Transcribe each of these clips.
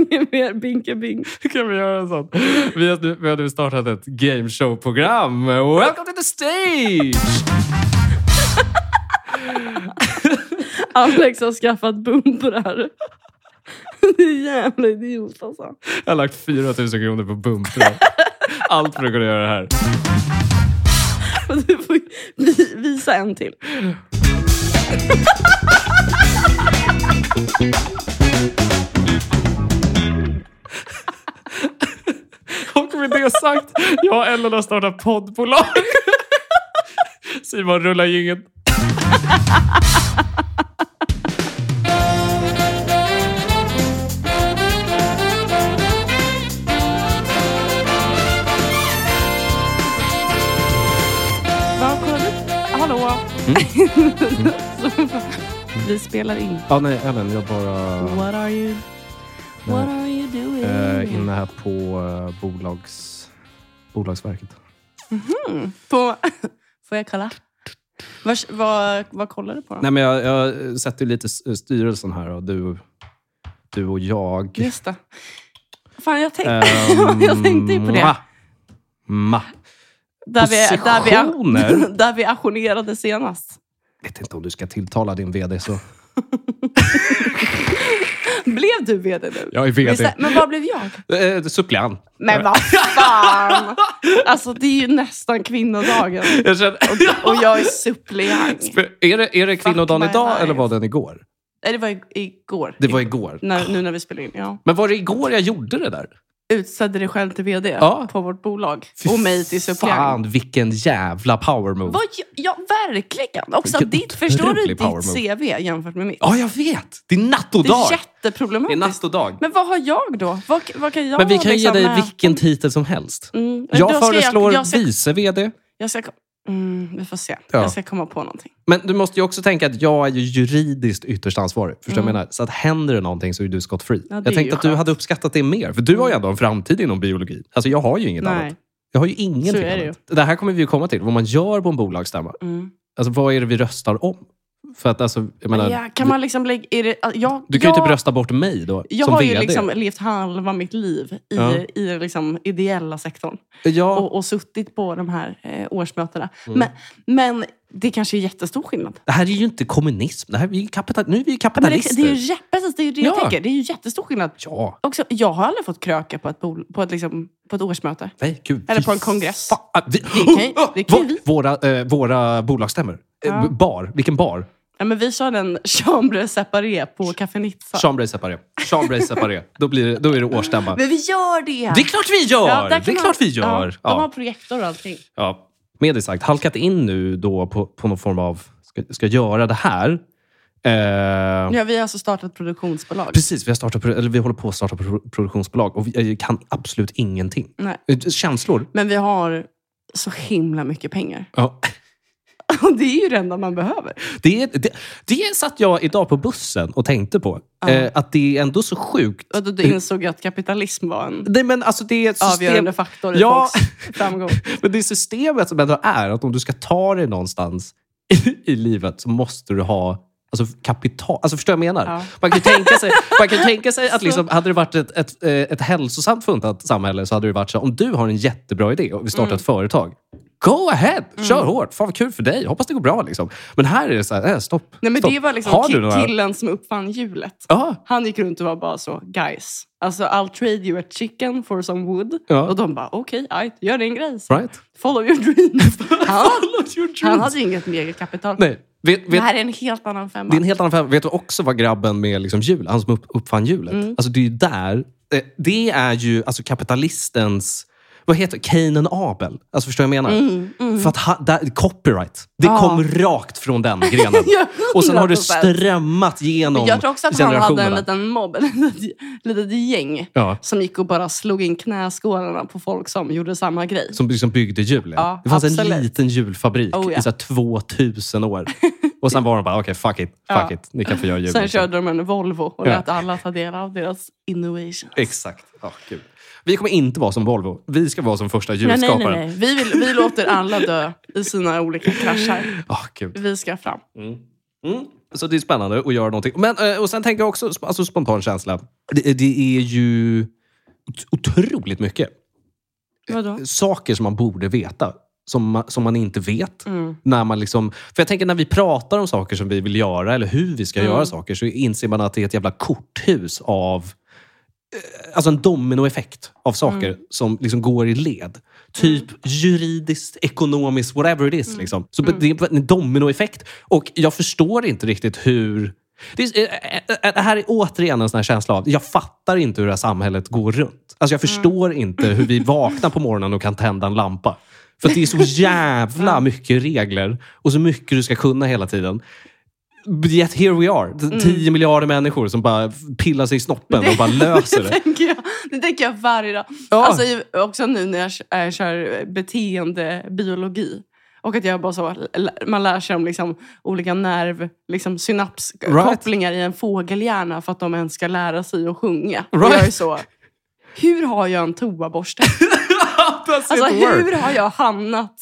Inget mer binka bing. Kan vi göra en sån? Vi har, nu, vi har nu startat ett gameshow-program. Welcome to the stage! Alex har skaffat bumprar. Det är jävla idiot alltså. Jag har lagt 4 000 kronor på bumprar. Allt för att kunna göra det här. Du får vi- visa en till. Med det sagt, jag och Ellen har startat poddbolag. Simon, rulla kollar du? Hallå? vi spelar in. Ja, nej, Ellen, jag bara... What are you, what are you doing? Eh, inne här på eh, bolags, Bolagsverket. På, får jag kolla? Vad, vad, vad kollar du på då? Nej, men jag, jag sätter lite s- styrelsen här och du, du och jag. Just det. Fan, jag, tänk, Ehm, jag tänkte ju på det. Ma. Ma. Där vi, där, vi, positioner. där vi ajournerade senast. vet inte om du ska tilltala din vd så. Blev du vd nu? Jag är VD. Men vad blev jag? Eh, suppleant. Men vad fan! Alltså det är ju nästan kvinnodagen. Jag känner, Och jag är suppleant. är, det, är det kvinnodagen idag life. eller var den igår? Nej, det var igår. Det var igår. När, nu när vi spelar in. Ja. Men var det igår jag gjorde det där? Utsedde dig själv till vd Ja. på vårt bolag. Fy och mig till suppleant. Fan, vilken jävla power move. Vad, ja, verkligen. Också Vilken ditt, förstår du ditt CV jämfört med mitt? Ja, jag vet. Det är natt och det dag. är jätteproblematiskt. Det är natt och dag. Men vad har jag då? Vad, vad kan jag Men vi kan liksom ge dig vilken titel som helst. Mm, Jag föreslår jag, ska, vice vd. jag ska, mm, Vi får se. Ja. Jag ska komma på någonting. Men du måste ju också tänka att jag är ju juridiskt ytterst ansvarig. Förstår du vad jag Mm. menar? Så att händer det någonting så är du skott free. Ja, jag tänkte att du skönt. hade uppskattat det mer. För du har ju ändå en framtid inom biologi. Alltså jag har ju inget Nej. annat. Jag har ju ingenting Så är det ju. annat. Det här kommer vi ju komma till. Vad man gör på en bolagsstämma. Mm. Alltså vad är det vi röstar om? För att alltså, jag menar, ja, kan man liksom lägga... Är det, jag, du kan ju jag, typ rösta bort mig då, Jag som har vd. ju liksom levt halva mitt liv i, Ja. i liksom ideella sektorn. ja, Och, och suttit på de här eh, årsmötena. Mm. Men, men det kanske är jättestor skillnad. det här är ju inte kommunism. Det här är ju kapital, nu är vi ju Ja, Men det, kapitalister. det är ju, precis, det är ju det Ja. jag tänker. Det är ju jättestor skillnad. Ja. Också, jag har aldrig fått kröka på ett, bol, på ett, liksom, på ett årsmöte. Nej, gud. Eller på en kongress. Vi, kan det kan Vå- vi. Våra, eh, våra bolagsstämmor. Eh, Ja. Bar. Vilken bar? Ja, men vi körde en chambre separé på Café Nizza. Chambre separé. Chambre separé. Då, blir det, då är det årsstämma. Men vi gör det! Det är klart vi gör! Ja, det är man- klart vi gör! Ja, de har projektor och allting. ja. Med det sagt, halkat in nu då på, på någon form av, ska, ska göra det här. Eh, Ja, vi har alltså startat produktionsbolag. Precis, vi, har startat, eller vi håller på att starta pro- produktionsbolag och vi eh, kan absolut ingenting. Nej. Eh, Känslor? Men vi har så himla mycket pengar. Ja. Det är ju det enda man behöver. Det, det, det satt jag idag på bussen och tänkte på. Ja. Eh, att det är ändå så sjukt. Och du insåg att kapitalism var en Nej, men alltså det är system, avgörande faktor i Ja. folks framgång. men det är systemet som ändå är att om du ska ta dig någonstans i, i livet så måste du ha Alltså kapital. Alltså förstår vad jag menar? Ja. Man kan ju tänka sig, man kan tänka sig att liksom, hade det varit ett, ett, eh, ett hälsosamt funtat samhälle så hade det varit så om du har en jättebra idé och vill starta Mm. ett företag. Go ahead! Kör hårt! Fan vad kul för dig. Hoppas det går bra. Liksom. Men här är det så här, äh, stopp. Nej, men stopp. det var liksom ki- killen som uppfann hjulet. Ja, Han gick runt och var bara så, guys, alltså I'll trade you a chicken for some wood. Ja. Och de bara, okej, okay, gör din grej. right? Follow your dreams. Han, Follow your han dreams. hade inget megakapital. Nej. Vet, Det vet, här är en helt annan femma. det är en helt annan femma. Vet du också vad grabben med liksom hjul, han som upp, uppfann hjulet, Mm. alltså det är ju där, eh, det är ju alltså kapitalistens, vad heter and Abel. Alltså förstår du vad jag menar? För att ha, där, copyright, det Mm, Ja. kom rakt från den grenen. Och sen har det 100%. strömmat genom jag tror också att han hade en liten mobb, ett litet- litet gäng. Ja. Som gick och bara slog in knäskålarna på folk som gjorde samma grej. Som liksom byggde hjul. Ja. Ja, det fanns en absolut. liten hjulfabrik Oh, ja. i så här 2000 år. Och sen var de bara, okej, fuck it. Fuck Ja. it. Ni kan få göra hjul. Sen körde de en Volvo och Ja. lät alla ta del av deras innovation. Exakt. Oh, gud. Vi kommer inte vara som Volvo. Vi ska vara som första Nej, nej, nej, nej. Vi, vill, vi låter alla dö i sina olika kraschar. Oh, gud. Vi ska fram. Mm. Mm. Så det är spännande att göra någonting. Men, eh, och sen tänker jag också, alltså spontan känsla. Det, det är ju ot- otroligt mycket Vadå? saker som man borde veta. Som man, som man inte vet. När man liksom, för jag tänker när vi pratar om saker som vi vill göra eller hur vi ska göra saker så inser man att det är ett jävla korthus av eh, Alltså en dominoeffekt av saker som liksom går i led. Typ juridiskt, ekonomiskt, whatever it is. Liksom. Så Det är en dominoeffekt. Och jag förstår inte riktigt hur... Det, är, eh, eh, det här är återigen en sån här känsla av jag fattar inte hur det här samhället går runt. Alltså jag förstår inte hur vi vaknar på morgonen och kan tända en lampa. För det är så jävla mycket regler och så mycket du ska kunna hela tiden. Yet here we are. 10 miljarder människor som bara pillar sig i snoppen och bara löser det, det. tänker jag, det tänker jag varje dag. Ja. Alltså, också nu när jag kör, äh, kör beteendebiologi. Och att jag bara så, man lär sig om liksom, olika nerv, liksom, synapskopplingar i en fågelhjärna för att de ens ska lära sig att sjunga. Och Right. Jag är så, hur har jag en toaborste? Alltså work? hur har jag hamnat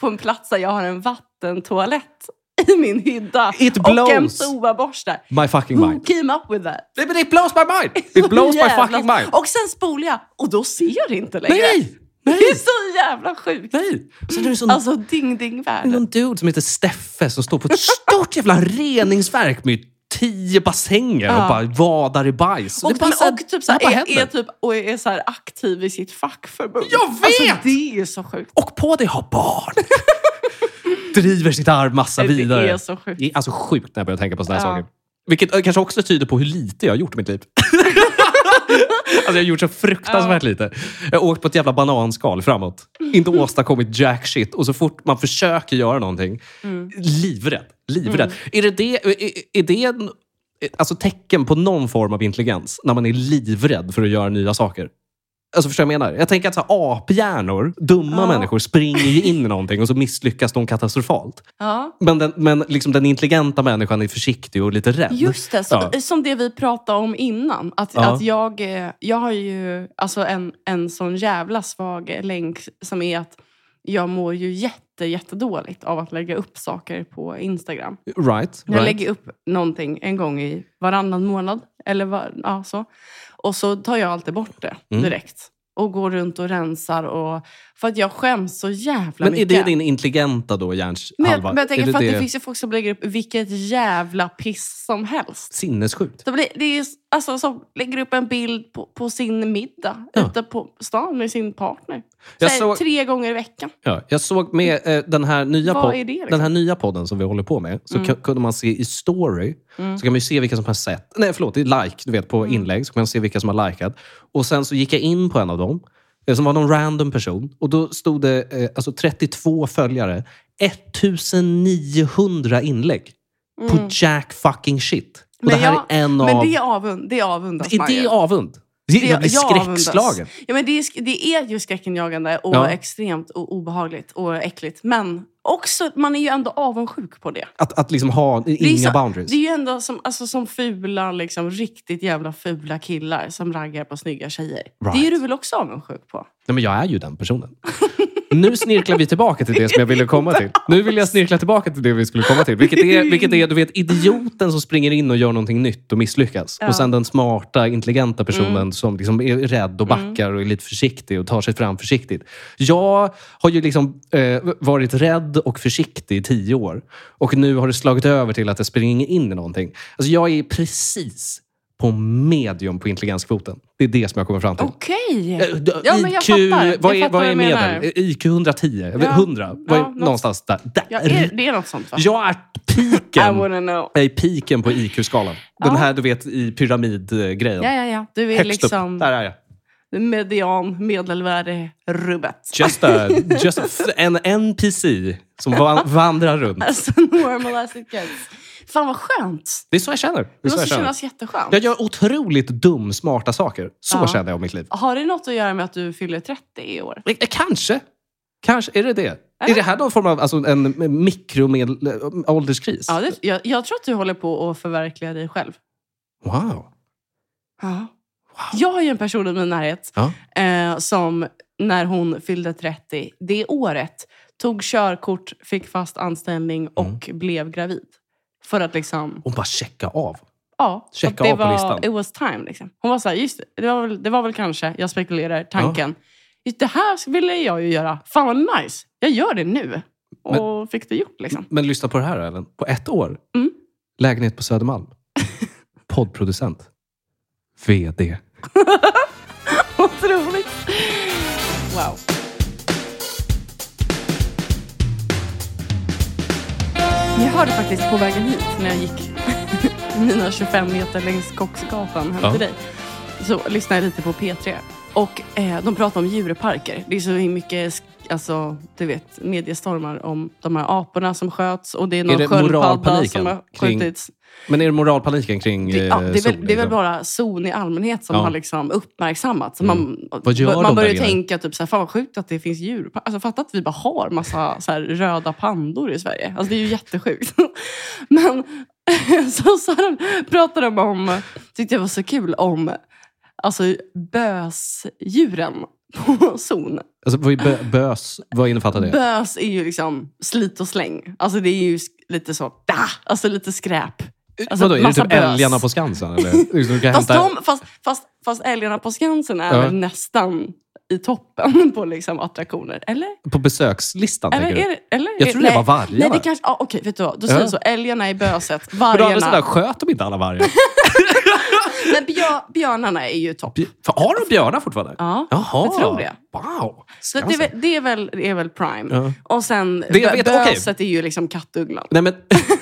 på en plats där jag har en vattentoalett i min hydda It och en blows. toaborste? My fucking Who mind. came up with that? Nej, men it blows my mind! It blows my fucking mind. Och sen spolar jag och då ser jag det inte längre. Nej! Det är så jävla sjukt. Nej! Sen är det sån, Alltså ding ding världen. någon dude som heter Steffe som står på ett stort jävla reningsverk med tio bassänger och Ja. bara vadar i bajs. Och, det är bara så här- och, typ så det här, här bara är, är, typ, och är så aktiv i sitt fackförbund. Jag Alltså, vet! det är så sjukt. Och på det har barn. Driver sitt arv massa Det vidare. är så sjukt. Det är alltså sjukt när jag börjar tänka på sådana här Ja. saker. Vilket eh, kanske också tyder på hur lite jag har gjort i mitt liv. alltså jag har gjort så fruktansvärt lite. Jag har åkt på ett jävla bananskal framåt. Inte åstadkommit jack shit. Och så fort man försöker göra någonting, Mm. livrädd. livrädd. Är det, det, är, är det alltså tecken på någon form av intelligens? När man är livrädd för att göra nya saker? Alltså förstår jag menar? Jag tänker att så här, aphjärnor, dumma Ja. människor, springer ju in i någonting och så misslyckas de katastrofalt. Ja. Men, den, men liksom den intelligenta människan är försiktig och lite rädd. Just det, så, Ja. som det vi pratade om innan. Att, att jag, eh, jag har ju alltså en, en sån jävla svag länk som är att jag mår ju jätte, jättedåligt av att lägga upp saker på Instagram. Right. Jag right. lägger upp någonting en gång i varannan månad. Eller var, ja, så. Och så tar jag alltid bort det Mm. direkt. Och går runt och rensar. Och, för att jag skäms så jävla Men är mycket. det din intelligenta då, hjärns men, men jag tänker är för det, att det finns ju folk som lägger upp vilket jävla piss som helst. sinnessjukt? Det, blir, det är alltså, som lägger upp en bild på, på sin middag Ja. ute på stan med sin partner. Så såg- Tre gånger i veckan. Ja, jag såg med eh, den, här nya pod- är liksom? den här nya podden som vi håller på med, så ku- kunde man se i story, så kan man ju se vilka som har sett, nej förlåt, i like, du vet på inlägg, så kan man se vilka som har likat. Och sen så gick jag in på en av dem, som var någon random person, och då stod det eh, alltså 32 följare, 1900 inlägg på jack fucking shit. Och Men det här jag- är en Men av... det, är avund, det är man det ju. avund? Det, jag blir skräckslagen. Ja, men det, är, det är ju skräckenjagande och Ja. extremt o- obehagligt och äckligt. Men också, man är ju ändå avundsjuk på det. Att, att liksom ha Det är, inga så, boundaries. det är ju ändå som, alltså, som fula, liksom, riktigt jävla fula killar som raggar på snygga tjejer. Det är Right. du väl också avundsjuk på? Nej, men jag är ju den personen. Nu snirklar vi tillbaka till det som jag ville komma till. Nu vill jag snirkla tillbaka till det vi skulle komma till. Vilket är, vilket är du vet, idioten som springer in och gör någonting nytt och misslyckas. Ja. Och sen den smarta, intelligenta personen som liksom är rädd och backar och är lite försiktig och tar sig fram försiktigt. Jag har ju liksom, eh, varit rädd och försiktig i tio år. Och nu har det slagit över till att jag springer in i någonting. Alltså jag är precis på medium på intelligenskvoten. Det är det som jag kommer fram till. Okej! Eh, d- Ja, men jag IQ, fattar. vad Jag är, fattar vad är medel? Eh, IQ 110? Jag vet, Ja. 100? Vad är, Ja, något- någonstans där. där. Ja, är, det är något sånt va? Jag är piken. Jag är piken på IQ-skalan. Den Ja. här du vet i pyramidgrejen. Ja, ja, ja. Du är Högst liksom upp. Där är jag. median, medelvärde, rubbet. Just, a, just a, en NPC som va- vandrar runt. Alltså normal as it gets. Fan vad skönt. Det är så jag känner. Det jag, måste känner. kännas jätteskönt. jag gör otroligt dum, smarta saker. Så Ja. känner jag om mitt liv. Har det något att göra med att du fyller 30 i år? Eh, Kanske. Kanske. Är det det? Är det här någon form av alltså, en mikroålderskris? Ja, det, jag, jag tror att du håller på att förverkliga dig själv. Wow. Ja. Jag har ju en person i min närhet Ja. eh, som när hon fyllde 30, det året, tog körkort, fick fast anställning och blev gravid. För att liksom... Och bara checka av. Ja, Checka det av på var, listan. It was time. Liksom. Hon var så här, just det, det var, väl, det var väl kanske, jag spekulerar, tanken. Just det här ville jag ju göra. Fan vad nice. Jag gör det nu. Och fick det gjort liksom. Men lyssna på det här Ellen. På ett år. Mm. Lägenhet på Södermalm. Poddproducent. VD. Otroligt. Wow. Jag hörde faktiskt på vägen hit när jag gick mina 25 meter längs Kocksgatan hem Ja. till dig. Så lyssnade jag lite på P3. Och eh, de pratar om djurparker. Det är så mycket alltså, du vet, mediestormar om de här aporna som sköts. Och det är någon det sköldpadda som har kring- skjutits. Men är det moralpaniken kring Det, ja, eh, det, är väl, sol, det är väl liksom? bara zon i allmänhet som Ja. har liksom uppmärksammat. Så Mm. Man, Vad gör man de börjar där tänka typ så här, fan vad sjukt att det finns djur. Alltså fatta att vi bara har massa så här, röda pandor i Sverige. Alltså det är ju jättesjukt. Men så, så de, pratade de om, tyckte jag var så kul, om alltså bösdjuren på zon. Alltså, vad, är bö, bös, vad innefattar det? Bös är ju liksom slit och släng. Alltså det är ju lite så, da, alltså lite skräp. Alltså, Vadå, är det typ bös. älgarna på Skansen? Eller? Liksom, kan Fast, hämta- de, fast, fast, fast älgarna på Skansen är Ja. väl nästan i toppen på liksom attraktioner? Eller? På besökslistan, Eller, tänker är du? det, eller? Jag tror det var vargarna. Nej, det kanske, ah, Okej, vet du vad? Då säger Ja. så. Älgarna i böset, Men å andra sidan, vargarna. sköt de inte alla vargar? Men björ, björnarna är ju topp. Har de björnar fortfarande? Ja, Jaha. jag tror det. Wow. Så det, är väl- det, är väl, det är väl prime. Ja. Och sen Det vet- böset är ju liksom kattugglan. Nej, men,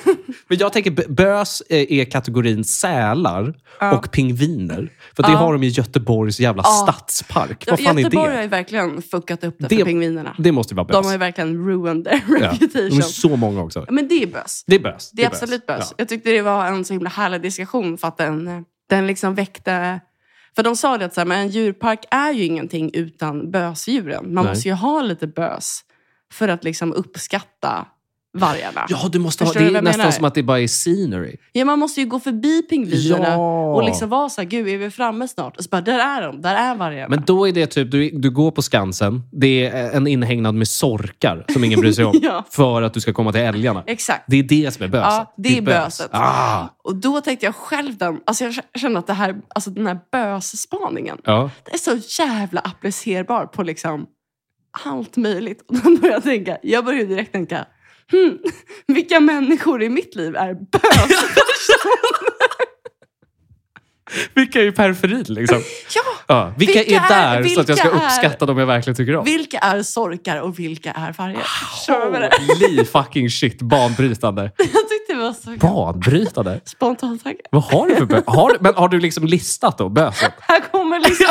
men jag tänker bö- bös är är kategorin sälar och pingviner. För det Ja. har de i Göteborgs jävla stadspark. Vad fan Göteborg är har det? ju verkligen fuckat upp det, Det- för pingvinerna. Det måste ju vara bös. De har ju verkligen ruined their ja. reputation. De är så många också. Men det är bös. Det är bös. Det är absolut bös. Ja. Jag tyckte det var en så himla härlig diskussion för att den, den liksom väckte... För de sa det att så här, men en djurpark är ju ingenting utan bösdjuren. Man Nej. måste ju ha lite bös för att liksom uppskatta vargarna. Ja, du måste ha, det är nästan som att det bara är scenery. Ja, man måste ju gå förbi pingvinerna Ja. och liksom vara så här, gud är vi framme snart? Och så bara, där är de, där är vargarna. Men då är det typ, du, du går på Skansen, det är en inhägnad med sorkar som ingen bryr sig om. Ja. För att du ska komma till älgarna. Exakt. Det är det som är böset. Ja, det är böset. Ah. Och då tänkte jag själv den, alltså jag känner att det här, alltså den här bösspaningen, Ja. det är så jävla applicerbar på liksom allt möjligt. Och då började jag tänka, jag började direkt tänka, hmm, vilka människor i mitt liv är böspersoner? Vilka är i periferin liksom? ja, Ja. Vilka, Vilka är där är- så att jag ska vilka är- uppskatta dem jag verkligen tycker om? vilka är sorkar och vilka är jag menar? Holy fucking shit, banbrytande. Jag tyckte det var så Banbrytande? spontant tanke. Vad har du för bö- har, Men har du liksom listat då, böset? Här kommer liksom,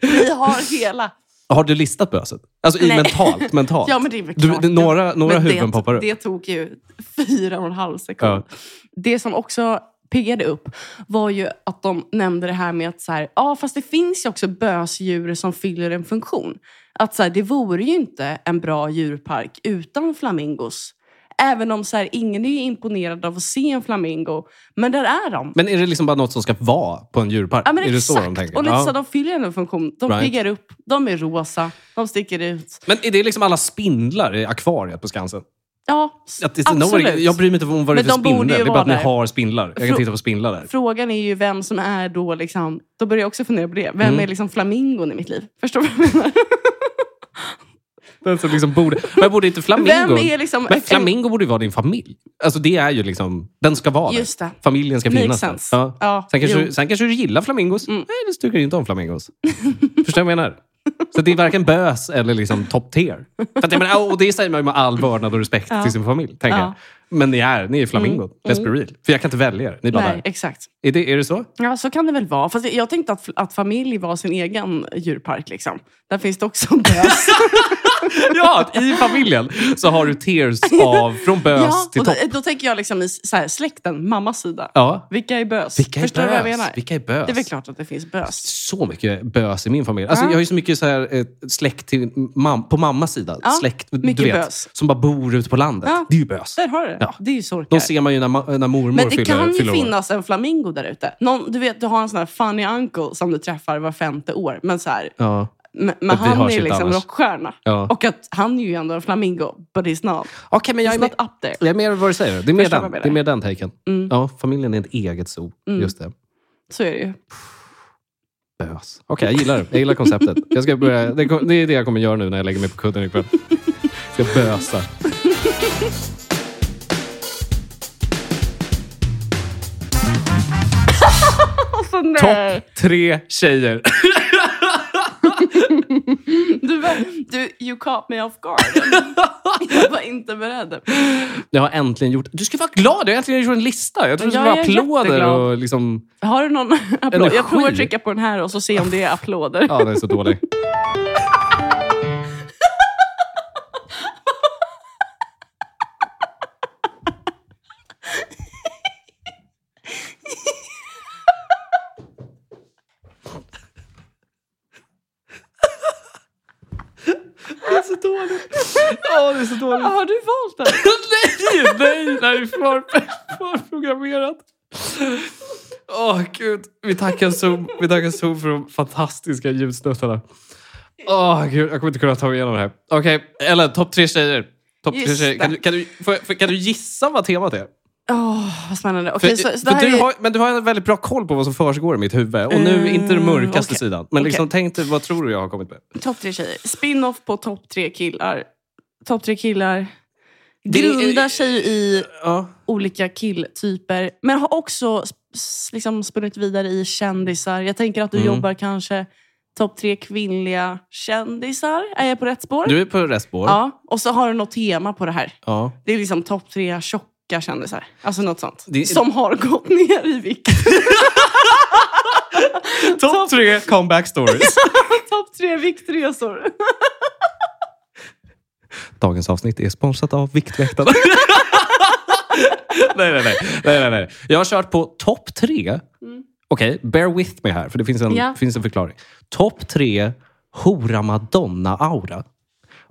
vi har hela. Har du listat böset? Alltså i Nej. mentalt? mentalt. Ja, men det är väl du, klart. det, några några Men huvuden det, poppar upp. Det tog ju fyra och en halv sekund. Ja. Det som också piggade upp var ju att de nämnde det här med att så här, ja, fast det finns ju också bösdjur som fyller en funktion. Att så här, det vore ju inte en bra djurpark utan flamingos. Även om så här, ingen är imponerad av att se en flamingo. Men där är de. Men är det liksom bara något som ska vara på en djurpark? Ja, men är det exakt. så de tänker? Och lite Ja. så de fyller en funktion. De Right. piggar upp. De är rosa. De sticker ut. Men är det liksom alla spindlar i akvariet på Skansen? Ja, det absolut. jag bryr mig inte om vad det är för de spindlar. Det är bara att ni har spindlar. Jag kan titta på spindlar där. Frågan är ju vem som är då liksom... Då börjar jag också fundera på det. Vem Mm. är liksom flamingon i mitt liv? Förstår du vad jag menar? Den som liksom borde, men borde inte flamingo... Vem är liksom... Men flamingo borde ju vara din familj. Alltså det är ju liksom... Den ska vara. Just det. Familjen ska Makes finnas där. Ja. Ja, Sen, kanske, jo. sen kanske du gillar flamingos. Mm. Nej, du tycker inte om flamingos. Förstår du vad jag menar? Så det är varken bös eller liksom top tier. För att, jag menar, och det säger man ju med all vördnad och respekt Ja. till sin familj. Tänker Ja. Men ni är, ni är flamingo. Mm. Let's be real. För jag kan inte välja er. Ni är bara Nej, där. exakt. Är det, är det så? Ja, så kan det väl vara. Fast jag tänkte att, att familj var sin egen djurpark. Liksom. Där finns det också bös. Ja, i familjen så har du tiers av från bös ja, till topp. då, då tänker jag liksom i så här, släkten, mammas sida. Ja. Vilka är bös? Vilka är Förstår du vad jag bös? menar? Vilka är bös? Det är väl klart att det finns bös. så mycket bös i min familj. Alltså, Ja. Jag har ju så mycket så här, eh, släkt till mam- på mammas sida. Ja, släkt, du vet, bös. Som bara bor ute på landet. Ja. Det är ju bös. Där har du det. Ja. Det är ju sorkar. De ser man ju när, ma- när mormor Men det fyller, kan ju fyller år. finnas en flamingo där ute. Någon- Du vet, du har en sån här funny uncle som du träffar var femte år. Men så här, Ja. Men, men Att vi har han är ju liksom annars. rockstjärna. Ja. Och att han är ju ändå en flamingo, but he's not. Okej, men jag He's är, med, not up there. jag är med vad du säger. Det är mer Förstår vad den, jag det är menar. mer den taken. Mm. Ja, familjen är ett eget zoo. Just det. Så är det ju. Bös. Okej, jag gillar det. Jag gillar konceptet. Jag ska börja, det, kom- det är det jag kommer göra nu när jag lägger mig på kudden ikväll. Jag ska bösa. Alltså nej! Topp tre tjejer. Du, var, du, you caught me off guard. Jag var inte beredd. Jag har äntligen gjort... Du ska vara glad! Jag har äntligen gjort en lista. Jag trodde det skulle vara applåder jätteglad. och liksom... Har du någon applåd? Energi. Jag provar att trycka på den här och så se om det är applåder. Ja, den är så dålig. Ja, det är så dåligt. Har du valt den? nej, nej, nej, för, förprogrammerat. Åh, gud. Vi tackar Zoom, vi tackar Zoom för de fantastiska ljudsnuttarna. Åh, gud. Jag kommer inte kunna ta mig igenom det här. Okej, Ellen, topp tre tjejer. Topp tre tjejer. Kan, du, kan, du, får- kan du gissa vad temat är? Åh, vad spännande. Okej, För, så, så för du är... har, men du har en väldigt bra koll på vad som försiggår i mitt huvud. Och nu, Mm, inte den mörkaste okej. sidan. Men liksom, Okej. tänk dig, vad tror du jag har kommit med? Topp tre tjejer. Spin-off på topp tre killar. Topp tre killar. Är- Grundar sig i Ja. olika killtyper. Men har också liksom spunnit vidare i kändisar. Jag tänker att du Mm. jobbar kanske topp tre kvinnliga kändisar. Är jag på rätt spår? Du är på rätt spår. Ja, och så har du något tema på det här. Ja. Det är liksom topp tre tjocka kändisar. Alltså något sånt. Det- Som har gått ner i vikt. Topp tre comeback stories. topp tre viktresor. Dagens avsnitt är sponsrat av Viktväktarna. nej, nej, nej, nej, nej. Jag har kört på topp tre. Okej, bear with me här, för det finns en, Ja. finns en förklaring. Topp tre Hora Madonna-aura.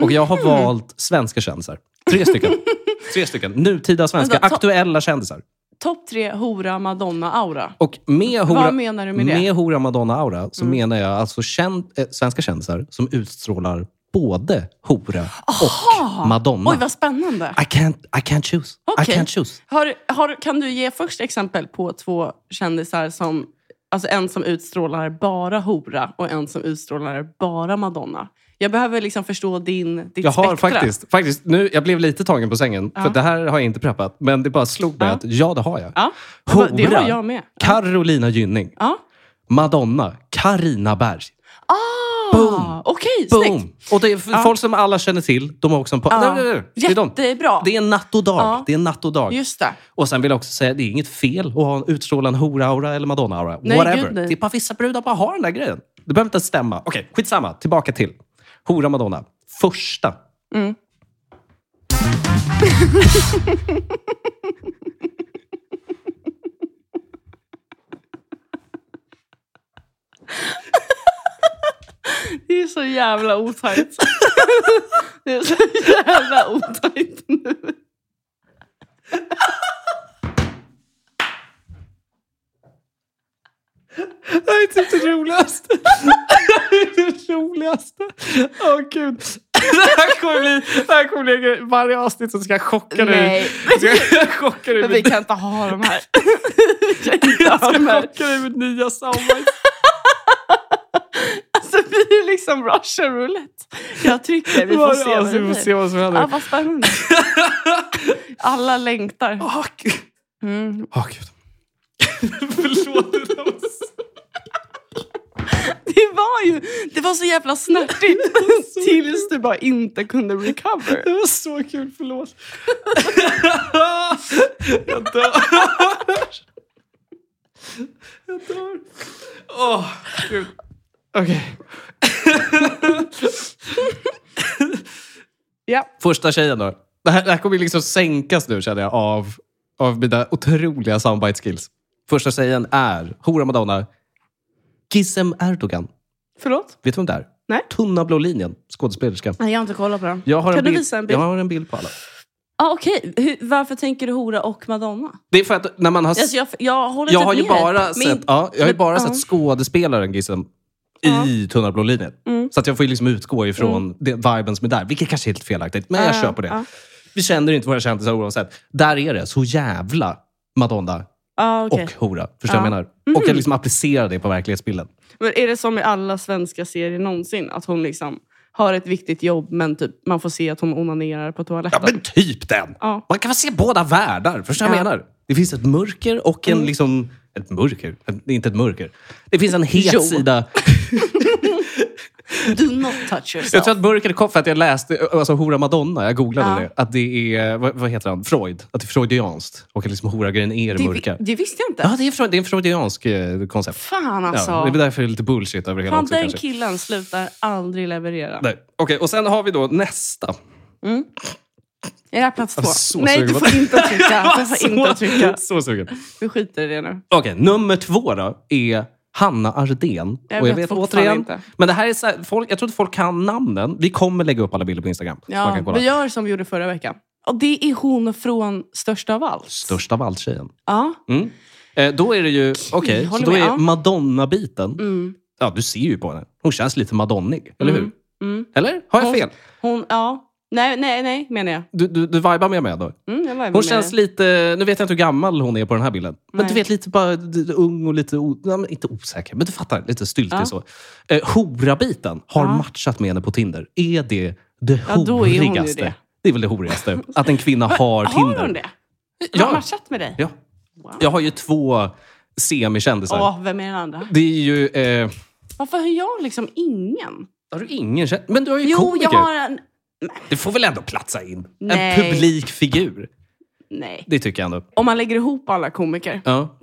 Och jag har valt svenska kändisar. Tre stycken. Tre stycken. Nutida svenska, to- aktuella kändisar. Topp tre hora madonna-aura. Och med Hora, Vad menar du med det? Mm. Med Hora Madonna-aura så menar jag alltså känd, eh, svenska kändisar som utstrålar både hora och Madonna. Oj, vad spännande. I can't, I can't choose. Okej. I can't choose. Har, har, kan du ge först exempel på två kändisar som... Alltså en som utstrålar bara hora och en som utstrålar bara Madonna. Jag behöver liksom förstå din, ditt Jag har spektra. faktiskt, faktiskt nu, jag blev lite tagen på sängen, för det här har jag inte preppat. Men det bara slog mig Ja. att ja, det har jag. Ja, Hora, det har jag med. Carolina Gynning. Ja. Madonna, Karina Berg. Ah, Boom. Okej, snyggt. Boom! Och det är f- folk som alla känner till. De har också en po- Ja. Det är de. Jättebra. Det är natt och dag. Ja. Det är natt och dag. Just det. Och sen vill jag också säga, det är inget fel att ha en utstråla en hora-aura eller Madonna-aura. Whatever. gud. Det är bara vissa brudar bara har den där grejen. Det behöver inte stämma. Okej, skitsamma. Tillbaka till hora Madonna. Första. Det jävla otajt. Det är så jävla otajt nu. Det här är typ det roligaste. Det är det roligaste. Åh gud. Det här kommer bli, det här kommer bli varje avsnitt som ska chocka dig. Nej. Ska chocka dig Men vi kan inte ha de här. Jag ska här. chocka dig med nya soundbites. Det blir liksom Russian roulette. Jag trycker, vi får se Alltså, vi får se vad som händer. Vad spännande. Alla längtar. Åh gud. Mm. Åh gud. Förlåt. det var ju det var så jävla snärtigt tills du bara inte kunde recover. Det var så kul, förlåt. Jag dör. Jag dör. Åh, gud. Okej. Ja. Första tjejen då. Det här, det här kommer liksom sänkas nu känner jag av, av mina otroliga soundbite skills. Första tjejen är Hora Madonna, Gizem Erdogan. Förlåt? Vet du vem det är? Nej. Tunna blå linjen, skådespelerska. Nej, jag har inte kollat på den. Jag har, kan en du bild, visa en bild? jag har en bild på alla. Ah, Okej, Hur- varför tänker du hora och Madonna? Det är för att när man har... Alltså, jag, jag håller jag typ har ju bara sett, ja, jag har bara ja. sett skådespelaren Gizem i Tunna blå linjen. Mm. Så att jag får liksom utgå ifrån Mm. det viben som är där. Vilket kanske är helt felaktigt, men jag Ja, kör på det. ja. Vi känner inte våra kändisar oavsett. Där är det så jävla Madonna Ah, okej. och hora. Förstår du vad jag Ja. Mm. menar? Och jag liksom applicerar det på verklighetsbilden. Men är det som i alla svenska serier någonsin? Att hon liksom har ett viktigt jobb men typ man får se att hon onanerar på Ja, toaletten? men typ den! Ja. Man kan väl se båda världar. Förstår du vad jag Ja. menar? Det finns ett mörker och en liksom... Ett mörker? Det är inte ett mörker. Det finns en het Jo. sida. Do not touch yourself. Jag tror att mörkret kom för att jag läste alltså, Hora Madonna. Jag googlade Ja. det. Att det är, vad, vad heter han? Freud. Att det är freudianskt. Och att liksom hora-grejen är det det, mörka. vi- det visste jag inte. Ja, det är, det är en freudiansk eh, koncept. Fan alltså. Ja, det är därför det är lite bullshit över hela Fan, också den kanske. killen slutar aldrig leverera. Okej, och sen har vi då nästa. Är det här plats två? Nej, du får inte trycka. Du får inte trycka. Så sugen. Vi skiter i det nu. Okej, nummer två då är Hanna Ardén. Jag och jag vet återigen, inte. men det här är så här, folk, jag tror att folk kan namnen. Vi kommer lägga upp alla bilder på Instagram. Ja, vi gör som vi gjorde förra veckan. Och det är hon från Största av allt. Största av allt tjejen. Ja. Mm. Eh, då är det ju, okej, så håller då med, är. Madonna-biten. Mm. Ja, du ser ju på henne. Hon känns lite madonnig, eller hur? Mm. Eller? Har jag Hon- fel? Hon, ja. Nej, nej, nej menar jag. Du, du, du vibar med mig då? Mm, Hon med känns det. lite, nu vet jag inte hur gammal hon är på den här bilden. Men Nej. du vet, lite bara ung och lite, o, men inte osäker, men du fattar, lite styltig Ja. så. Eh, hora-biten har Ja. matchat med henne på Tinder. Är det det Ja, hon horigaste? det. Det är väl det horigaste. Att en kvinna har Har Tinder. hon det? Har Ja. hon matchat med dig? Ja. Wow. Jag har ju två semikändisar. Åh, vem är den andra? Det är ju... Eh, Varför har jag liksom ingen? har du ingen känd- Men du har ju Jo, komiker. jag har en... Det får väl ändå platsa in? Nej. En publikfigur. Nej. Det tycker jag ändå. Om man lägger ihop alla komiker Ja.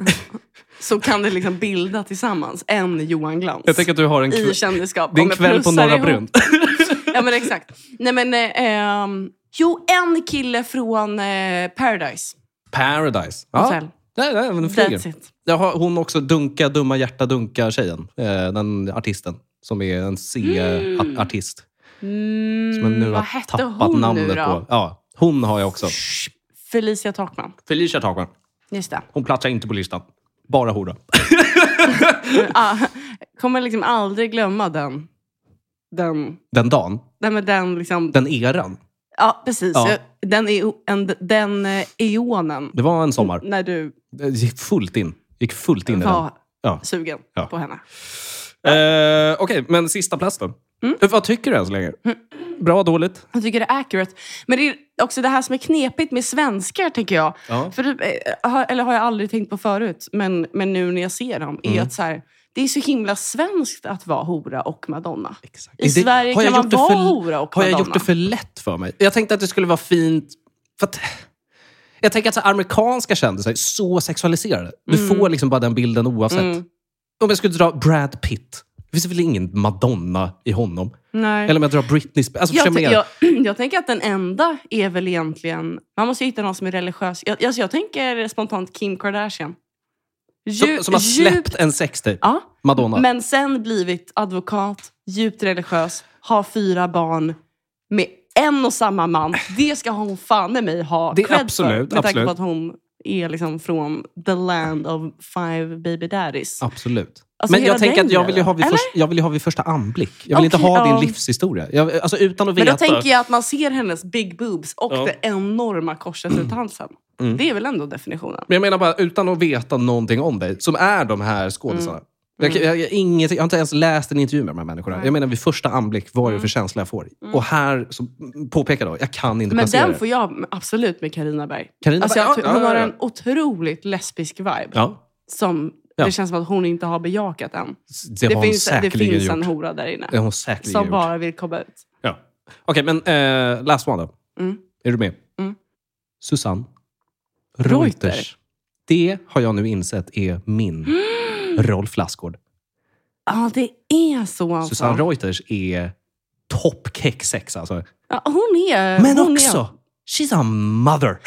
så kan det liksom bilda tillsammans en Johan Glans. Jag tänker att du har en I kväll, kändisskap. det är Om en jag kväll på plussar Norra ihop- Brunn. Ja men exakt. Nej men, eh, ehm, jo en kille från eh, Paradise Paradise. Ja. Hotel. Nej, nej, men den flyger. That's it. Jag har hon också Dunka, Dumma Hjärta Dunka-tjejen. Eh, den artisten. Som är en C-artist. Mm, Som jag nu vad har tappat namnet på. Ja, hon har jag också. Shh, Felicia Takman. Felicia Takman. Just det. Hon platsar inte på listan. Bara hora. ah, kommer liksom aldrig glömma den. Den, Den dagen. den, med den liksom... Den eran. ja, precis. Ja. Den, är, en, den eh, eonen. Det var en sommar. När du Det gick fullt in. Gick fullt in i den. Ja. sugen Ja. på henne. Eh, Okej, men sista plats då. Mm. Vad tycker du än så länge? Bra, dåligt? Jag tycker det är accurate. Men det är också det här som är knepigt med svenskar, tänker jag. Ja. För eh, har, eller har jag aldrig tänkt på förut, men, men nu när jag ser dem, är Mm. att så här, det är så himla svenskt att vara hora och madonna. Exakt. I Sverige har jag kan man det vara för, hora och Har jag madonna. gjort det för lätt för mig? Jag tänkte att det skulle vara fint... För att, jag tänker att så amerikanska kändisar är så sexualiserade. Du får liksom bara den bilden oavsett. Mm. Om jag skulle dra Brad Pitt. Det finns väl ingen Madonna i honom? Nej. Eller om jag drar Britney Spears. Alltså, jag, jag jag, jag tänker att den enda är väl egentligen... Man måste hitta någon som är religiös. Jag, alltså jag tänker spontant Kim Kardashian. Dju- som, som har djupt- släppt en sextape. Ja, Madonna. men sen blivit advokat, djupt religiös, har fyra barn med en och samma man. Det ska hon fan med mig ha Det cred absolut, för. Med tanke absolut. på att hon är liksom från the land of five baby daddies. Absolut. Alltså men jag tänker att jag vill, ju ha vid först, jag vill ju ha vid första anblick. Jag vill inte Okej, ha ja. din livshistoria. Jag, alltså utan att Men veta. då tänker jag att man ser hennes big boobs och Ja. det enorma korset runt halsen. Mm. Det är väl ändå definitionen. Men jag menar bara utan att veta någonting om dig, som är de här skådisarna. Mm. Jag, jag, jag, inget, jag har inte ens läst en intervju med de här människorna. Nej. Jag menar vid första anblick, vad är det för Mm. känsla jag får? Och här, så, påpekar då, jag kan inte Men placera den får jag absolut med Carina Berg. Carina Alltså Berg, jag, hon har en otroligt lesbisk vibe. Ja, Som Ja. det känns som att hon inte har bejakat än. det, Det, finns, det finns en hora där inne. Det har hon säkerligen Som gjort. bara vill komma ut. Ja. Okej, men eh, last one då. Mm. Är du med? Mm. Susanne Reuter. Reuters. Det har jag nu insett är min Rolf Lassgård. Ja, det är så alltså. Susanne Reuters är toppkex-sex alltså. Ja, hon är... Men hon också, Är, she's a mother.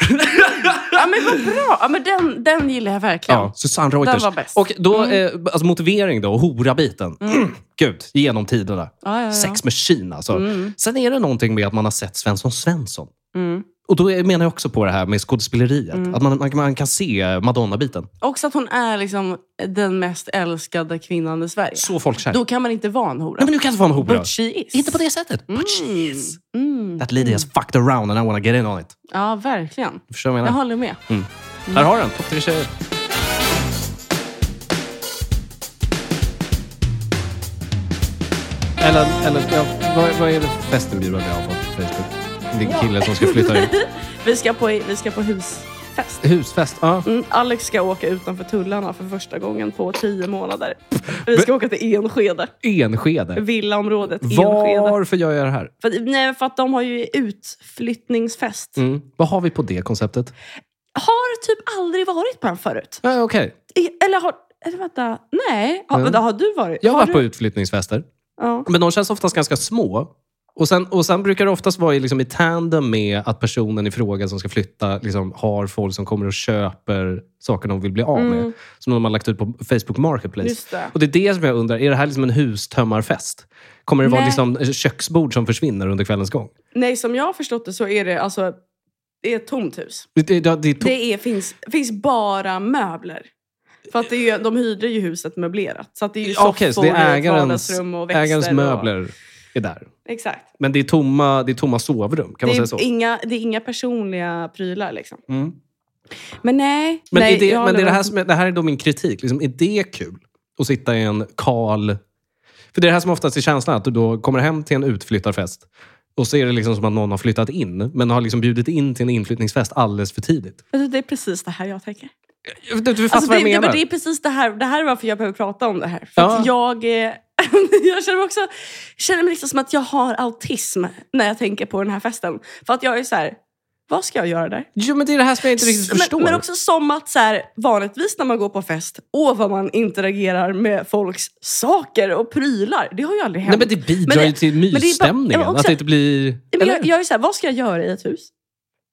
ja, men vad bra! Ja, men den, den gillar jag verkligen. Ja, Susanne Reuters. var bäst. Och då, Mm. eh, alltså motivering då, hora-biten. Gud, genom tiderna. Ja, ja, ja. Sex machine alltså. Mm. Sen är det någonting med att man har sett Svensson Svensson. Mm. Och då menar jag också på det här med skådespeleriet. Att man, man, man kan se Madonna-biten. Också att hon är liksom den mest älskade kvinnan i Sverige. Så folkkär. Då kan man inte vara en hora. Nej, men du kan inte vara en hora. But she is. Inte på det sättet. But she is. Mm. That lady has fucked around and I wanna get in on it. Ja, verkligen. Du förstår vad jag Jag menar? håller med. Här har du den. Topp tre tjejer. Eller, eller ja, vad, vad är det för festinbjudan jag har fått på Facebook? En kille som ska flytta ut. Vi ska på, vi ska på husfest. Husfest. Ja. Mm, Alex ska åka utanför tullarna för första gången på tio månader. Vi ska åka till Enskede. Enskede. Villaområdet Enskede. Varför gör jag det här? För, nej, för att de har ju utflyttningsfest. Mm. Vad har vi på det konceptet? Har typ aldrig varit på den förut. Ja, Okej, I- Eller har... Eller vänta. Nej. Har, Mm. har du varit? jag har varit du? på utflyttningsfester. Ja. Men de känns oftast ganska små. Och sen, och sen brukar det oftast vara i, liksom, i tandem med att personen i fråga som ska flytta liksom, har folk som kommer och köper saker de vill bli av med. Som de har lagt ut på Facebook Marketplace. Mm. Det. Och det är det som jag undrar, är det här liksom en hustömmarfest? Kommer det vara Nej. liksom köksbord som försvinner under kvällens gång? Nej, som jag har förstått det så är det alltså... Det är ett tomt hus. Det, det, det, är to- Det är, finns, finns bara möbler. För att det är, de hyrde ju huset möblerat. Så att det är ju soffor, Okej, så det är ägarens, vardagsrum och växter. ägarens Och, möbler är där. exakt. Men det är tomma, det är tomma sovrum, kan man Det säga så? är, inga, det är inga personliga prylar liksom. Mm. Men nej. Men, nej är det, men det, är det, här som är, det här är då min kritik. Liksom, är det kul att sitta i en kal... För det är det här som oftast är känslan, att du då kommer hem till en utflyttarfest och så är det liksom som att någon har flyttat in, men har liksom bjudit in till en inflyttningsfest alldeles för tidigt. Du, Det är precis det här jag tänker. Du, du fattar Alltså, vad det, jag det, menar? men det är precis det här. Det här är varför jag behöver prata om det här. För Ja. jag, jag känner mig också känner mig liksom som att jag har autism när jag tänker på den här festen. För att jag är så här, vad ska jag göra där? Jo, men det är det här som jag inte riktigt förstår. Men, men också som att så här, vanligtvis när man går på fest, och vad man interagerar med folks saker och prylar. Det har ju aldrig hänt. Nej, men det bidrar Men ju till men det är bara- mysstämningen. också- att det inte blir... Men jag, jag är så här, vad ska jag göra i ett hus?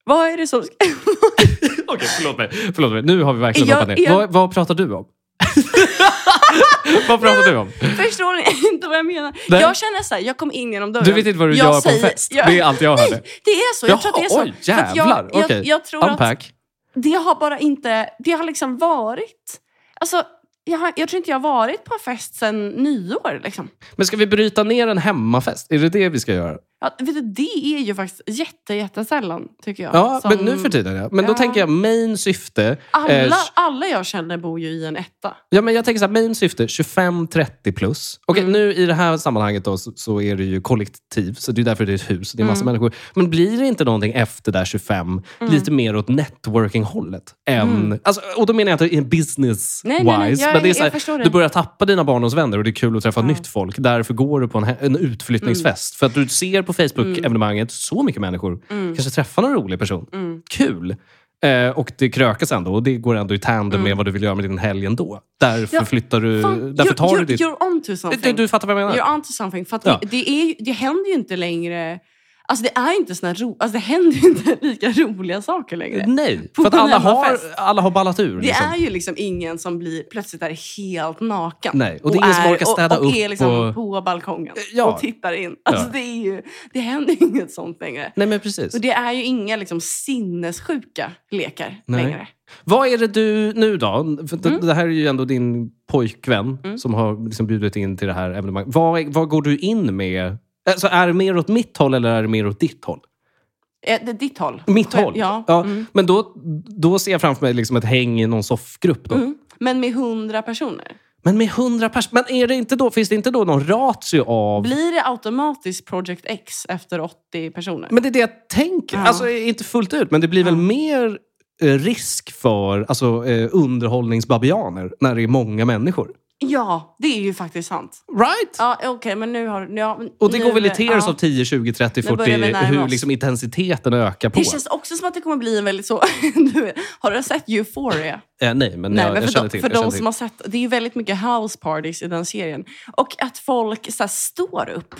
Vad är det som... Okej, förlåt mig. förlåt mig. Nu har vi verkligen Jag- hoppat ner. jag- Vad, vad pratar du om? vad pratar du om? Förstår ni inte vad jag menar? Nej. Jag känner så här, jag kom in genom dörren. Du vet inte vad du jag gör på en fest? Jag, Det är allt jag hörde. Nej, det är så. Jag tror att det är så. oj, jag- jävlar. Jag, Okej, jag, tror att unpack. det har bara inte... Det har liksom varit... Alltså, jag, har, jag tror inte jag har varit på en fest sedan nyår. Liksom. Men ska vi bryta ner en hemmafest? Är det det vi ska göra? Ja, vet du, det är ju faktiskt jätte, jättesällan, tycker jag. Ja, som- men nu för tiden ja. Men då Ja. tänker jag main syfte. Alla, eh, alla jag känner bor ju i en etta. Ja, men jag tänker så här, main syfte 25-30 plus. Okej, Mm. nu i det här sammanhanget då, så, så är det ju kollektiv, så det är därför det är ett hus. Det är massa Mm. människor. Men blir det inte någonting efter där 25, lite mer åt networking-hållet? Än, alltså, och då menar jag inte in business-wise. Mm. Nej, nej, nej, jag- men det är så här, du börjar tappa dina barndomsvänner och det är kul att träffa nytt folk. Därför går du på en, en utflyttningsfest. Mm. För att du ser på Facebook-evenemanget så mycket människor. Kanske träffar någon rolig person. Mm. Kul! Eh, och det krökas ändå och det går ändå i tandem med vad du vill göra med din helg ändå. Därför Mm. Ja, flyttar du... Fan, därför you're, tar du you're, ditt... you're onto something. Du, du fattar vad jag menar? You're onto something. För Ja. det, är det händer ju inte längre... Alltså det är inte såna ro, alltså det händer inte lika roliga saker längre. Nej, På för att alla har, alla har ballat ur. Det liksom. är ju liksom ingen som blir plötsligt är helt naken. Nej, och det är ingen som orkar städa och, och upp är liksom och- på balkongen Ja. och tittar in. Alltså Ja. det, är ju, det händer inget sånt längre. Nej, men precis. Och det är ju inga liksom sinnessjuka lekar Nej. längre. Vad är det du nu då? För det, Mm. det här är ju ändå din pojkvän som har liksom bjudit in till det här evenemanget. Vad går du in med? Alltså, är det mer åt mitt håll eller är det mer åt ditt håll? Eh, det är ditt håll. Mitt håll? Ja. ja Mm. Men då, då ser jag framför mig liksom ett häng i någon soffgrupp. Då. Mm. Men med hundra personer. Men med hundra personer, men är det inte då, finns det inte då någon ratio av... Blir det automatiskt Project X efter 80 personer? Men det är det jag tänker. Ja. Alltså inte fullt ut, men det blir väl mer eh, risk för alltså, eh, underhållningsbabianer när det är många människor. Ja, det är ju faktiskt sant. Right? Ja, okej, men nu har... Ja, men Och det nu, går väl i tiers ja. av 10, 20, 30, Nu börjar vi 40, närma hur liksom intensiteten ökar på. Det känns också som att det kommer bli en väldigt så... du, har du sett Euphoria? Eh, nej, men Nej, jag, men jag för, känner de, till. för jag känner de som har sett, det är ju väldigt mycket house parties i den serien. Och att folk så här, står upp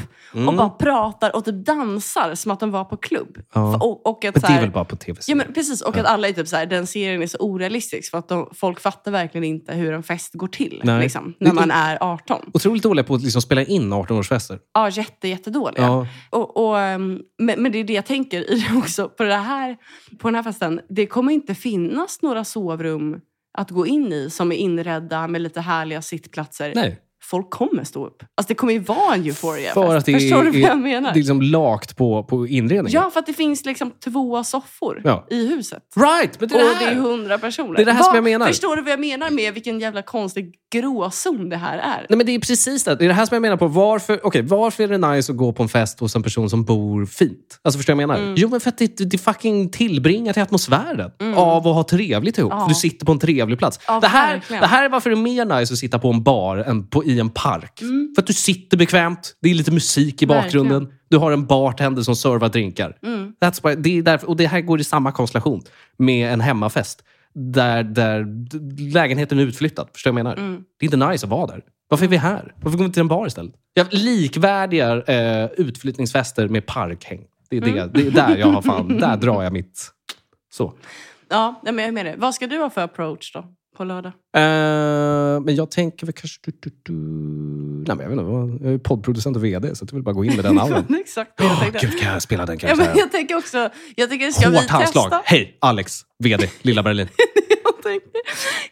och bara pratar och typ dansar som att de var på klubb. Mm. Ja. Och, och att, Men det är här, väl bara på tv Ja, men precis. Och att alla är typ så här, den serien är så orealistisk för att de, folk fattar verkligen inte hur en fest går till. Nej. Liksom. Liksom, när man är 18. Otroligt dåliga på att liksom spela in 18-årsfester. Ja, jätte, jättedåliga. Ja. Och, och, ehm, men, men det är det jag tänker i också. På, det här, på den här festen, det kommer inte finnas några sovrum att gå in i som är inredda med lite härliga sittplatser. Nej. Folk kommer stå upp. Alltså det kommer ju vara en euphoria För att det Förstår är, du vad jag menar? Det är liksom lagt på, på inredningen. Ja, för att det finns liksom två soffor Ja. i huset. Right! Men det är och det är hundra personer. Det är det här Vad- som jag menar. Förstår du vad jag menar med vilken jävla konstig gråzon det här är? Nej, men det är precis det. Det är det här som jag menar på. Varför, okay, varför är det nice att gå på en fest hos en person som bor fint? Alltså förstår du vad jag menar? Mm. Jo, men för att det, det fucking tillbringar till atmosfären av att ha trevligt ihop. Ja. Du sitter på en trevlig plats. Ja, det, här, verkligen. det här är varför det är mer nice att sitta på en bar än på, i en park. Mm. För att du sitter bekvämt. Det är lite musik i bakgrunden. Verkligen. Du har en bartender som servar drinkar. Mm. That's why, det är därför, och det här går i samma konstellation med en hemmafest. Där, där lägenheten är utflyttad. Förstår du vad jag menar? Mm. Det är inte nice att vara där. Varför är vi här? Varför går vi inte till en bar istället? Jag har likvärdiga eh, utflyttningsfester med parkhäng. Det är, det, Mm. det är där jag har fan, där drar jag mitt... Så. Ja, men jag är med dig. Vad ska du ha för approach då? På lördag? Eh, men jag tänker väl kanske... Du, du, du. Nej, men jag, vet inte, jag är poddproducent och VD, så jag vill bara gå in med den auran. Exakt det jag tänkte. Gud, kan jag spela den Ja, men karaktären? jag tänker också, jag tänker, ska vi Hårt handslag. testa? Hej, Alex, VD, Lilla Berlin. Jag tänker,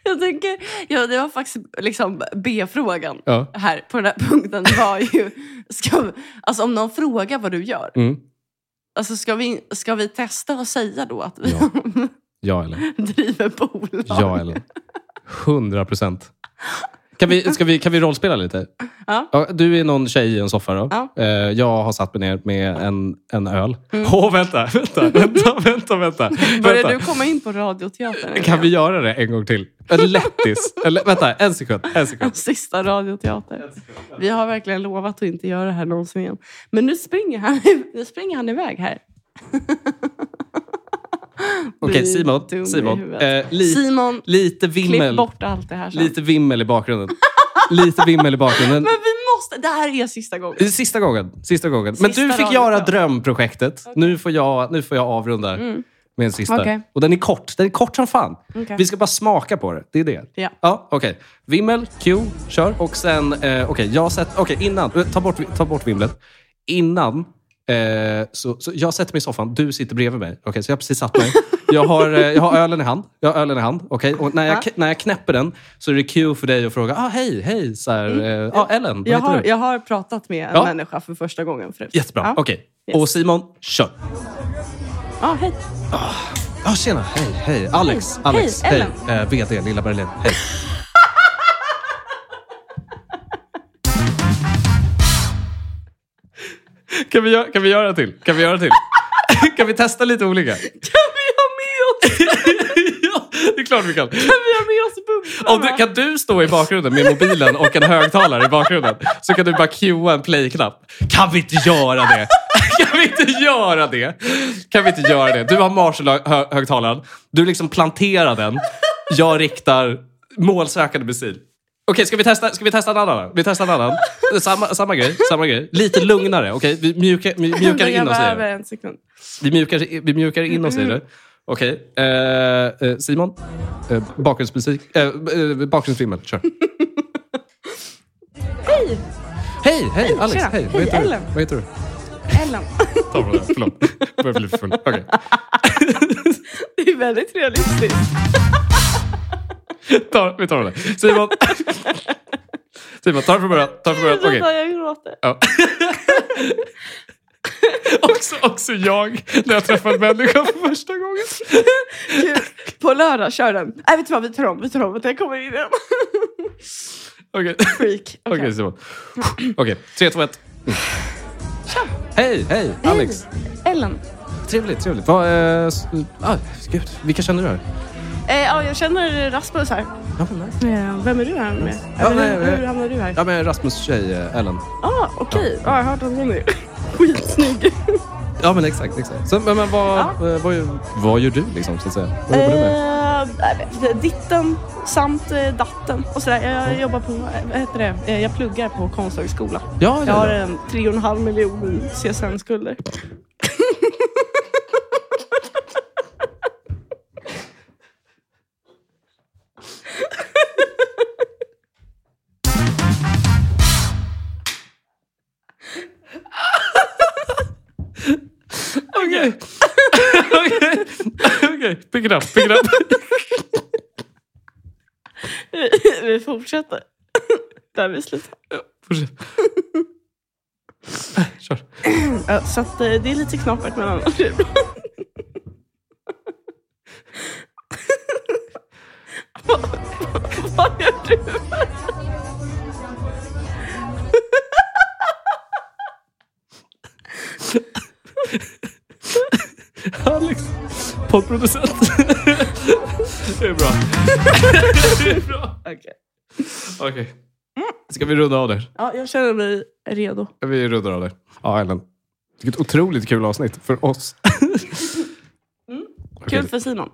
jag tänker ja, det var faktiskt liksom B-frågan Ja. här på den här punkten var ju, ska, vi- alltså om någon frågar vad du gör, Mm. alltså ska vi, ska vi testa och säga då att vi Ja. Ja, eller? driver bolag? Ja, eller? 100 procent. Kan vi, ska vi, kan vi rollspela lite? Ja. du är någon tjej i en soffa då. Ja. Eh, jag har satt mig ner med en, en öl. Mm. Åh, vänta, vänta, vänta, vänta. vänta. Börjar vänta. du komma in på radioteatern? Kan vi göra det en gång till? En lättis. Eller, vänta, en sekund. En sekund. Sista radioteater. Vi har verkligen lovat att inte göra det här någonsin igen. Men nu springer han, nu springer han iväg här. Okej, Blir Simon. Simon. Eh, li, Simon, lite klipp vimmel. bort allt det här sen. Lite vimmel i bakgrunden. Lite vimmel i bakgrunden. Men vi måste, det här är sista gången. Sista gången. Sista gången. Men Sista du fick göra kvar. drömprojektet. Nu, får jag, nu får jag avrunda med en sista. Okej. Och den är kort. Den är kort som fan. Vi ska bara smaka på det. Det är det. Ja. Ja, okej. Vimmel, Q, kör. Och sen, eh, okej, jag sätter, okej, innan, eh, ta bort, ta bort vimlet. Innan, eh, så, så jag sätter mig i soffan, du sitter bredvid mig. Okej, så jag har precis satt mig. Jag har, eh, jag har ölen i hand. Jag har ölen i hand. Okej, och när jag, Ja. när jag knäpper den så är det Q för dig att fråga, ah, hej, hej, så här, eh, ah, Ellen, vad Jag heter har, du? jag har pratat med en Ja. människa för första gången förut. Jättebra. Ja. Okej. Yes. Och Simon, kör. Ja, hej. Ja, tjena. Hej, hej. Alex. Hej. Alex. Hej, Hej. Eh, VD, Lilla Berlin. Hej. Kan, vi göra, kan vi göra till? Kan vi göra till? kan vi testa lite olika? Kan vi ha med oss, ja, det är klart vi kan. kan vi ha med oss bubblarna? Om du, kan du stå i bakgrunden med mobilen och en högtalare i bakgrunden så kan du bara cuea en play-knapp. Kan vi inte göra det? Kan vi inte göra det? Kan vi inte göra det? Du har Marshall-högtalaren. Du liksom planterar den. Jag riktar målsökande missil. Okej, ska, vi testa, ska vi testa en annan? Vi testar en annan. Samma, samma, grej, samma grej. Lite lugnare. Okej, vi mjukar, vi mjukar in oss i behöver det. en sekund. Vi mjukar, vi mjukar in oss i det. Okej. Eh, eh, Simon? Eh, bakgrundsmusik? Eh, bakgrundsfilmen, kör. Hej! Hej, hej Alex. tjena. Hej, Hej, vad heter du? Ellen. Vad heter du? Ellen. Ta på det, förlåt. Jag börjar bli lite full. Okej. Det är väldigt realistiskt. Ta, vi tar det. Simon. Simon, ta det från början. Ta det från början. Okej. Vänta, jag gråter. Ja. också, också jag, när jag träffar en människa för första gången. Kul. På lördag, kör den. Nej, vet du vad? Vi tar om. Vi tar om. Jag kommer in igen. Okej, Freak. Okej, Okej. Simon. Okej, tre, två, ett. Hej, hej, Alex. Ellen. Trevligt, trevligt. Vad, eh, ah, gud, vilka känner du här? Eh, ja, jag känner Rasmus här. Ja, nice. Eh, vem är du här med? Ja, Eller, nej, hur, nej. hur hamnade du här? Ja, men Rasmus tjej, eh, Ellen. Ah, okej. Ja, jag har hört att hon är skitsnygg. Ja, men exakt. exakt. Så, men, men vad, Ja. eh, vad, gör- vad gör du, liksom, så att säga? Vad jobbar du med? Eh, ditten samt eh, datten och sådär. Jag jobbar på, eh, vad heter det? Eh, jag pluggar på Konsthögskola. Ja, Jag har ja, en tre och en halv miljon CSN-skulder. Okej. Pick it up. Pick it up. vi fortsätter. Där vi slutar. Fortsätt. Kör. Ja, så att, eh, det är lite knapert det bra. Vad vad gör du? Alex, poddproducent. Det är bra. Det är bra. Okej. Okej. Ska vi runda av det? Ja, jag känner mig redo. Vi rundar av det. Ja, Ellen. Vilket otroligt kul avsnitt för oss. Kul Okej. för Simon.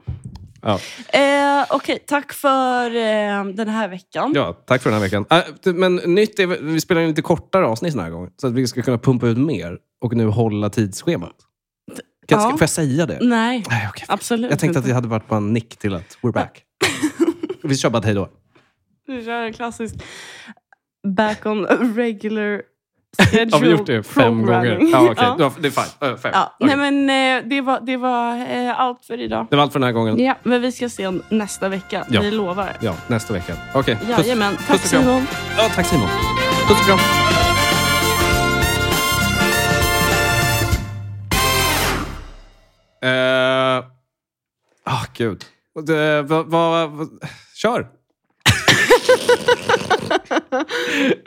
Ja. Eh, Okej, tack för eh, den här veckan. ja, tack för den här veckan. Äh, men nytt är, vi spelar in lite kortare avsnitt den här gången. Så att vi ska kunna pumpa ut mer och nu hålla tidsschemat. Kan, Ja. Får jag säga det? Nej, Nej, okej. absolut Jag tänkte att det hade varit bara en nick till att we're back. vi kör bara ett hej då. Vi kör en klassisk back on regular schedule Har vi gjort det fem gånger? Ja, okej. Ja. Det är fine. Uh, fem. Ja, Okej. nej, men eh, det var, det var eh, allt för idag. Det var allt för den här gången. Ja, men vi ska se om nästa vecka. Ja. Vi lovar. Ja, nästa vecka. Okej. Puss. Jajamän. Tack puss. Simon. Ja, tack Simon. Puss och kram. Eh, ah, uh, oh, gud. Det, vad, va, va, kör!